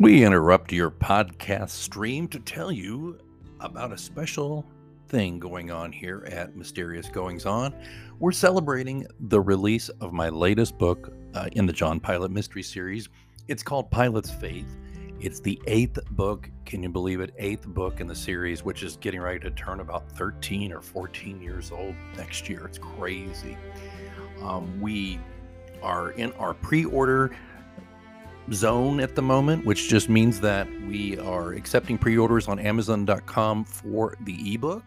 We interrupt your podcast stream to tell you about a special thing going on here at Mysterious Goings On. We're celebrating the release of my latest book uh, in the John Pilot Mystery Series. It's called Pilot's Faith. It's the eighth book, can you believe it? Eighth book in the series, which is getting ready to turn about 13 or 14 years old next year. It's crazy. Um, we are in our pre order zone at the moment, which just means that we are accepting pre orders on Amazon.com for the ebook.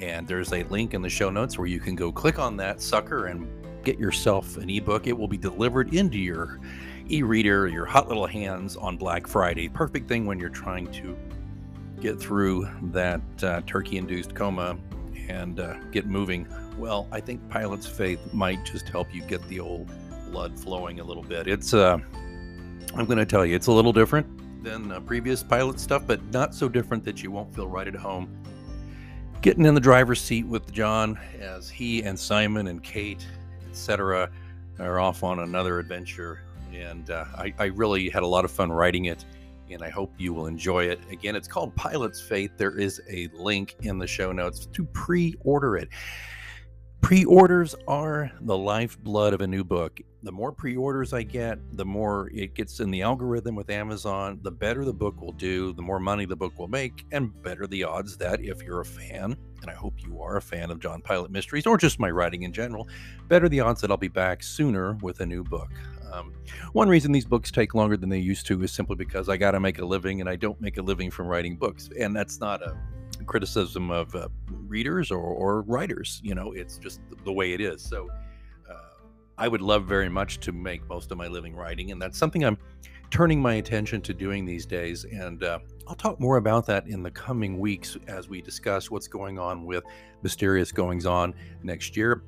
And there's a link in the show notes where you can go click on that sucker and get yourself an ebook. It will be delivered into your e-reader, your hot little hands on Black Friday. Perfect thing when you're trying to get through that uh, turkey-induced coma and uh, get moving. Well, I think Pilot's Faith might just help you get the old blood flowing a little bit. It's, uh, I'm going to tell you, it's a little different than uh, previous pilot stuff, but not so different that you won't feel right at home. Getting in the driver's seat with John as he and Simon and Kate, etc., are off on another adventure and uh, I, I, really had a lot of fun writing it and i hope you will enjoy it again it's called pilot's faith there is a link in the show notes to pre-order it pre-orders are the lifeblood of a new book the more pre-orders i get the more it gets in the algorithm with amazon the better the book will do the more money the book will make and better the odds that if you're a fan and i hope you are a fan of john pilot mysteries or just my writing in general better the odds that i'll be back sooner with a new book um, one reason these books take longer than they used to is simply because I got to make a living and I don't make a living from writing books. And that's not a criticism of uh, readers or, or, writers. You know, it's just the way it is. So uh, I would love very much to make most of my living writing. And that's something I'm turning my attention to doing these days. And uh, I'll talk more about that in the coming weeks as we discuss what's going on with Mysterious Goings On next year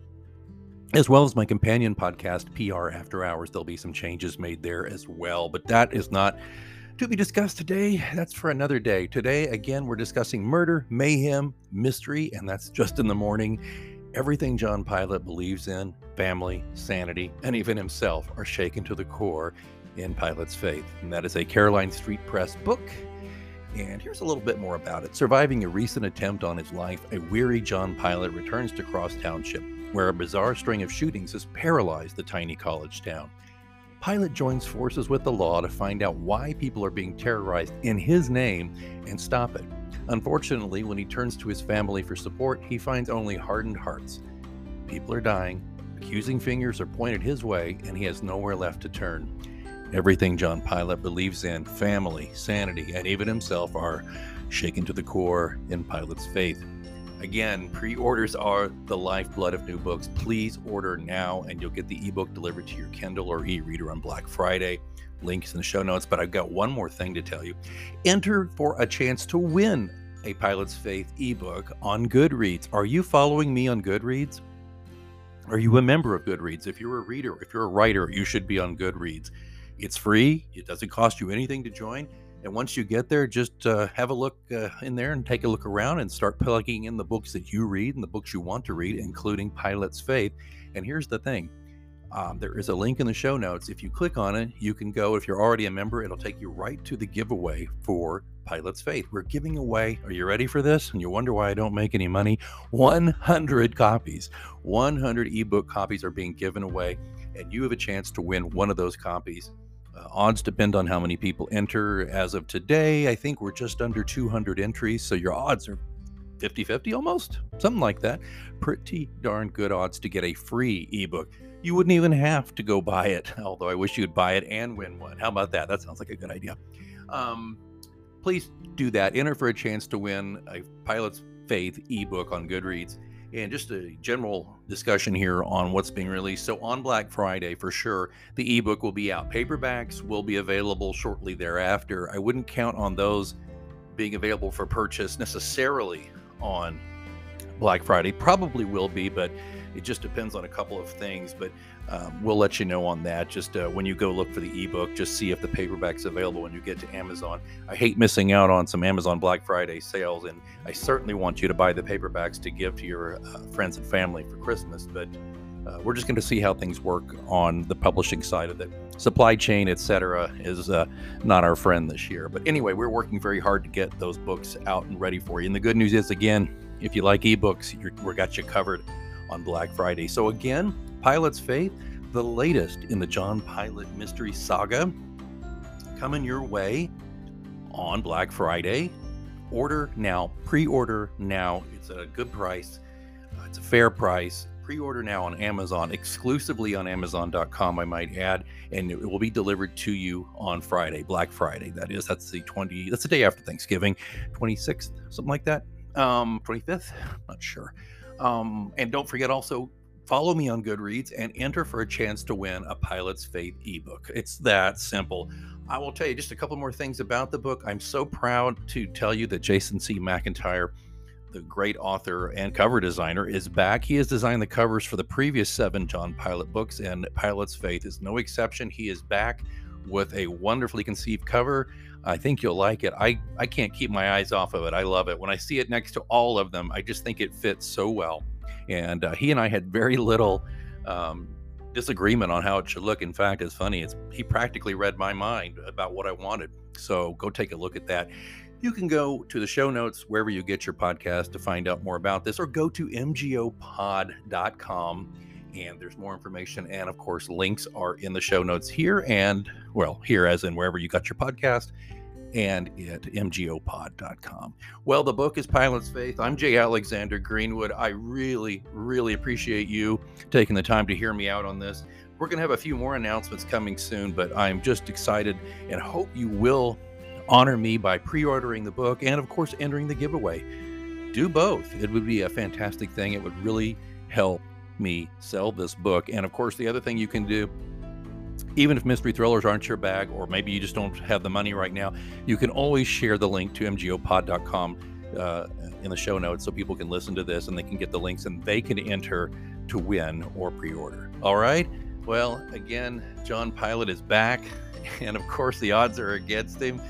as well as my companion podcast, PR After Hours. There'll be some changes made there as well, but that is not to be discussed today. That's for another day. Today, again, we're discussing murder, mayhem, mystery, and that's just in the morning. Everything John Pilot believes in, family, sanity, and even himself are shaken to the core in Pilot's faith. And that is a Caroline Street Press book. And here's a little bit more about it. Surviving a recent attempt on his life, a weary John Pilot returns to Cross Township where a bizarre string of shootings has paralyzed the tiny college town. Pilot joins forces with the law to find out why people are being terrorized in his name and stop it. Unfortunately, when he turns to his family for support, he finds only hardened hearts. People are dying, accusing fingers are pointed his way, and he has nowhere left to turn. Everything John Pilot believes in, family, sanity, and even himself, are shaken to the core in Pilot's faith. Again, pre orders are the lifeblood of new books. Please order now and you'll get the ebook delivered to your Kindle or e reader on Black Friday. Links in the show notes. But I've got one more thing to tell you enter for a chance to win a Pilot's Faith ebook on Goodreads. Are you following me on Goodreads? Are you a member of Goodreads? If you're a reader, if you're a writer, you should be on Goodreads. It's free, it doesn't cost you anything to join. And once you get there, just uh, have a look uh, in there and take a look around and start plugging in the books that you read and the books you want to read, including Pilot's Faith. And here's the thing um, there is a link in the show notes. If you click on it, you can go. If you're already a member, it'll take you right to the giveaway for Pilot's Faith. We're giving away, are you ready for this? And you wonder why I don't make any money? 100 copies. 100 ebook copies are being given away, and you have a chance to win one of those copies uh, odds depend on how many people enter. As of today, I think we're just under 200 entries, so your odds are 50 50 almost, something like that. Pretty darn good odds to get a free ebook. You wouldn't even have to go buy it, although I wish you'd buy it and win one. How about that? That sounds like a good idea. Um, please do that. Enter for a chance to win a Pilot's Faith ebook on Goodreads and just a general discussion here on what's being released. So, on Black Friday, for sure, the ebook will be out. Paperbacks will be available shortly thereafter. I wouldn't count on those being available for purchase necessarily on Black Friday. Probably will be, but it just depends on a couple of things. But um, we'll let you know on that. Just uh, when you go look for the ebook, just see if the paperback's available when you get to Amazon. I hate missing out on some Amazon Black Friday sales, and I certainly want you to buy the paperbacks to give to your uh, friends and family for Christmas. But uh, we're just going to see how things work on the publishing side of it. Supply chain, etc., is uh, not our friend this year. But anyway, we're working very hard to get those books out and ready for you. And the good news is, again, if you like ebooks, we got you covered on Black Friday. So again, Pilot's Faith, the latest in the John Pilot mystery saga, coming your way on Black Friday. Order now, pre-order now. It's a good price. Uh, it's a fair price pre-order now on Amazon, exclusively on Amazon.com, I might add, and it will be delivered to you on Friday, Black Friday. That is, that's the 20. That's the day after Thanksgiving, 26th, something like that. Um, 25th, not sure. Um, and don't forget also follow me on Goodreads and enter for a chance to win a Pilot's Faith ebook. It's that simple. I will tell you just a couple more things about the book. I'm so proud to tell you that Jason C. McIntyre the great author and cover designer, is back. He has designed the covers for the previous seven John Pilot books, and Pilot's Faith is no exception. He is back with a wonderfully conceived cover. I think you'll like it. I, I can't keep my eyes off of it. I love it. When I see it next to all of them, I just think it fits so well. And uh, he and I had very little um, disagreement on how it should look. In fact, it's funny. It's he practically read my mind about what I wanted. So go take a look at that. You can go to the show notes wherever you get your podcast to find out more about this, or go to mgopod.com and there's more information. And of course, links are in the show notes here and, well, here as in wherever you got your podcast and at mgopod.com. Well, the book is Pilot's Faith. I'm J. Alexander Greenwood. I really, really appreciate you taking the time to hear me out on this. We're going to have a few more announcements coming soon, but I'm just excited and hope you will honor me by pre ordering the book and, of course, entering the giveaway. Do both. It would be a fantastic thing. It would really help me sell this book. And, of course, the other thing you can do, even if mystery thrillers aren't your bag, or maybe you just don't have the money right now, you can always share the link to mgopod.com uh, in the show notes so people can listen to this and they can get the links and they can enter to win or pre order. All right. Well, again, John Pilot is back. And of course, the odds are against him.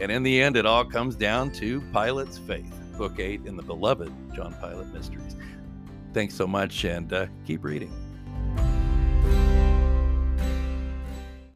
And in the end, it all comes down to Pilot's Faith, Book 8 in the beloved John Pilot Mysteries. Thanks so much and uh, keep reading.